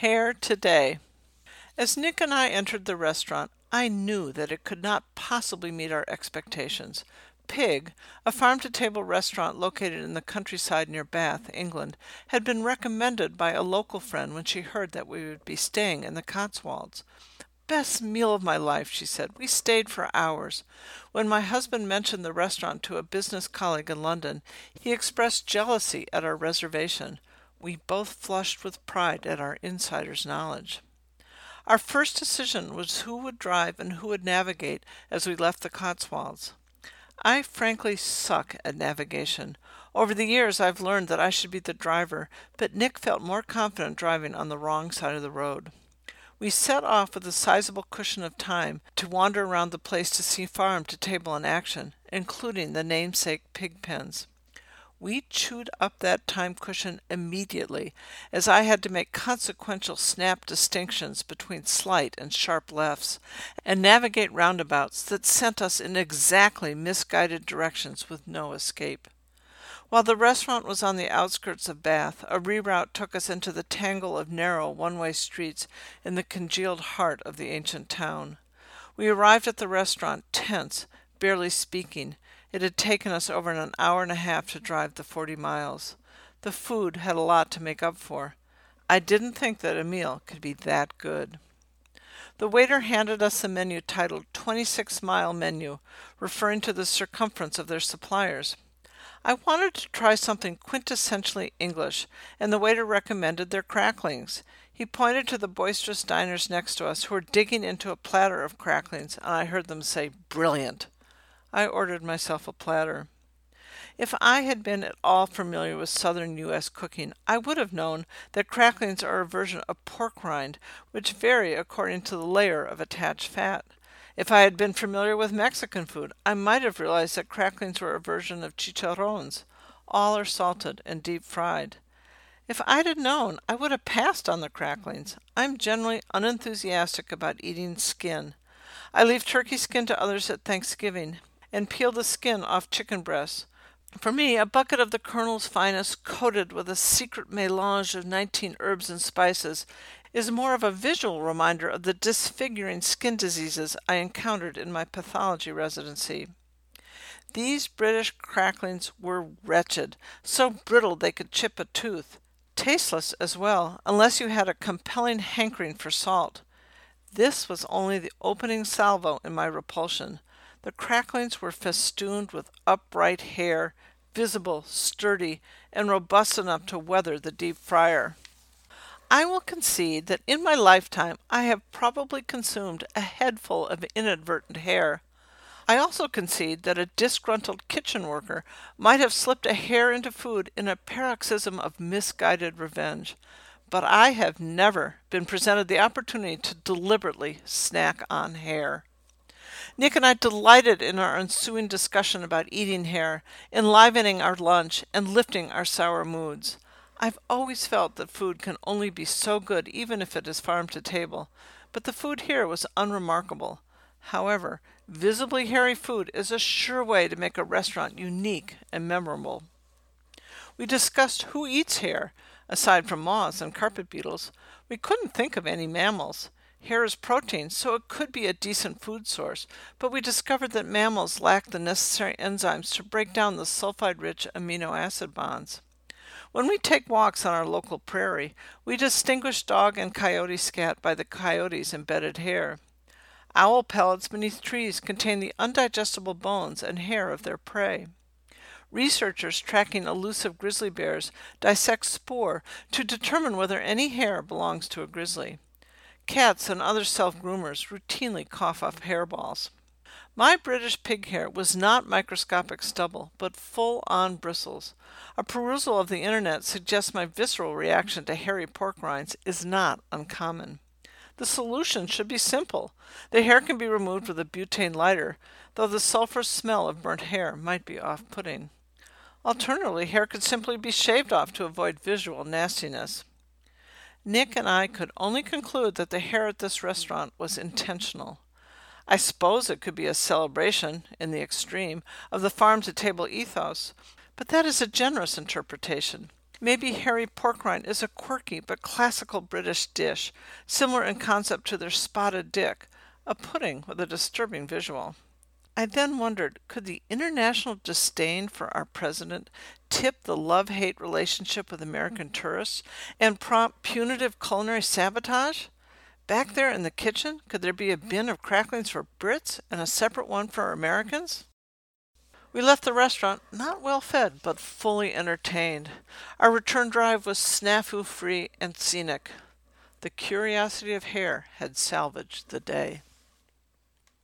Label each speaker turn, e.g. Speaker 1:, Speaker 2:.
Speaker 1: Hair Today. As Nick and I entered the restaurant, I knew that it could not possibly meet our expectations. Pig, a farm to table restaurant located in the countryside near Bath, England, had been recommended by a local friend when she heard that we would be staying in the Cotswolds. Best meal of my life, she said. We stayed for hours. When my husband mentioned the restaurant to a business colleague in London, he expressed jealousy at our reservation. We both flushed with pride at our insider's knowledge. Our first decision was who would drive and who would navigate as we left the Cotswolds. I frankly suck at navigation. Over the years, I've learned that I should be the driver, but Nick felt more confident driving on the wrong side of the road. We set off with a sizable cushion of time to wander around the place to see farm to table in action, including the namesake pig pens. We chewed up that time cushion immediately, as I had to make consequential snap distinctions between slight and sharp lefts, and navigate roundabouts that sent us in exactly misguided directions with no escape. While the restaurant was on the outskirts of Bath, a reroute took us into the tangle of narrow one way streets in the congealed heart of the ancient town. We arrived at the restaurant tense, barely speaking. It had taken us over an hour and a half to drive the 40 miles. The food had a lot to make up for. I didn't think that a meal could be that good. The waiter handed us a menu titled 26 Mile Menu, referring to the circumference of their suppliers. I wanted to try something quintessentially English, and the waiter recommended their cracklings. He pointed to the boisterous diners next to us who were digging into a platter of cracklings, and I heard them say, Brilliant! I ordered myself a platter. If I had been at all familiar with southern U.S. cooking, I would have known that cracklings are a version of pork rind, which vary according to the layer of attached fat. If I had been familiar with Mexican food, I might have realized that cracklings were a version of chicharrones. All are salted and deep fried. If I'd have known, I would have passed on the cracklings. I'm generally unenthusiastic about eating skin. I leave turkey skin to others at Thanksgiving and peel the skin off chicken breasts. For me, a bucket of the Colonel's finest, coated with a secret melange of 19 herbs and spices, is more of a visual reminder of the disfiguring skin diseases I encountered in my pathology residency. These British cracklings were wretched, so brittle they could chip a tooth. Tasteless as well, unless you had a compelling hankering for salt. This was only the opening salvo in my repulsion. The cracklings were festooned with upright hair, visible, sturdy, and robust enough to weather the deep fryer. I will concede that in my lifetime I have probably consumed a headful of inadvertent hair. I also concede that a disgruntled kitchen worker might have slipped a hair into food in a paroxysm of misguided revenge. But I have never been presented the opportunity to deliberately snack on hair. Nick and I delighted in our ensuing discussion about eating hair, enlivening our lunch, and lifting our sour moods. I've always felt that food can only be so good even if it is farm to table, but the food here was unremarkable. However, visibly hairy food is a sure way to make a restaurant unique and memorable. We discussed who eats hair, aside from moths and carpet beetles. We couldn't think of any mammals. Hair is protein, so it could be a decent food source, but we discovered that mammals lack the necessary enzymes to break down the sulfide rich amino acid bonds. When we take walks on our local prairie, we distinguish dog and coyote scat by the coyote's embedded hair. Owl pellets beneath trees contain the undigestible bones and hair of their prey. Researchers tracking elusive grizzly bears dissect spoor to determine whether any hair belongs to a grizzly. Cats and other self groomers routinely cough up hairballs. My British pig hair was not microscopic stubble, but full on bristles. A perusal of the internet suggests my visceral reaction to hairy pork rinds is not uncommon. The solution should be simple. The hair can be removed with a butane lighter, though the sulphurous smell of burnt hair might be off putting. Alternatively, hair could simply be shaved off to avoid visual nastiness. Nick and I could only conclude that the hair at this restaurant was intentional. I suppose it could be a celebration, in the extreme, of the farm to table ethos, but that is a generous interpretation. Maybe hairy pork rind is a quirky but classical British dish, similar in concept to their spotted dick, a pudding with a disturbing visual. I then wondered could the international disdain for our president tip the love hate relationship with American mm-hmm. tourists and prompt punitive culinary sabotage? Back there in the kitchen, could there be a mm-hmm. bin of cracklings for Brits and a separate one for Americans? We left the restaurant not well fed, but fully entertained. Our return drive was snafu free and scenic. The curiosity of Hair had salvaged the day.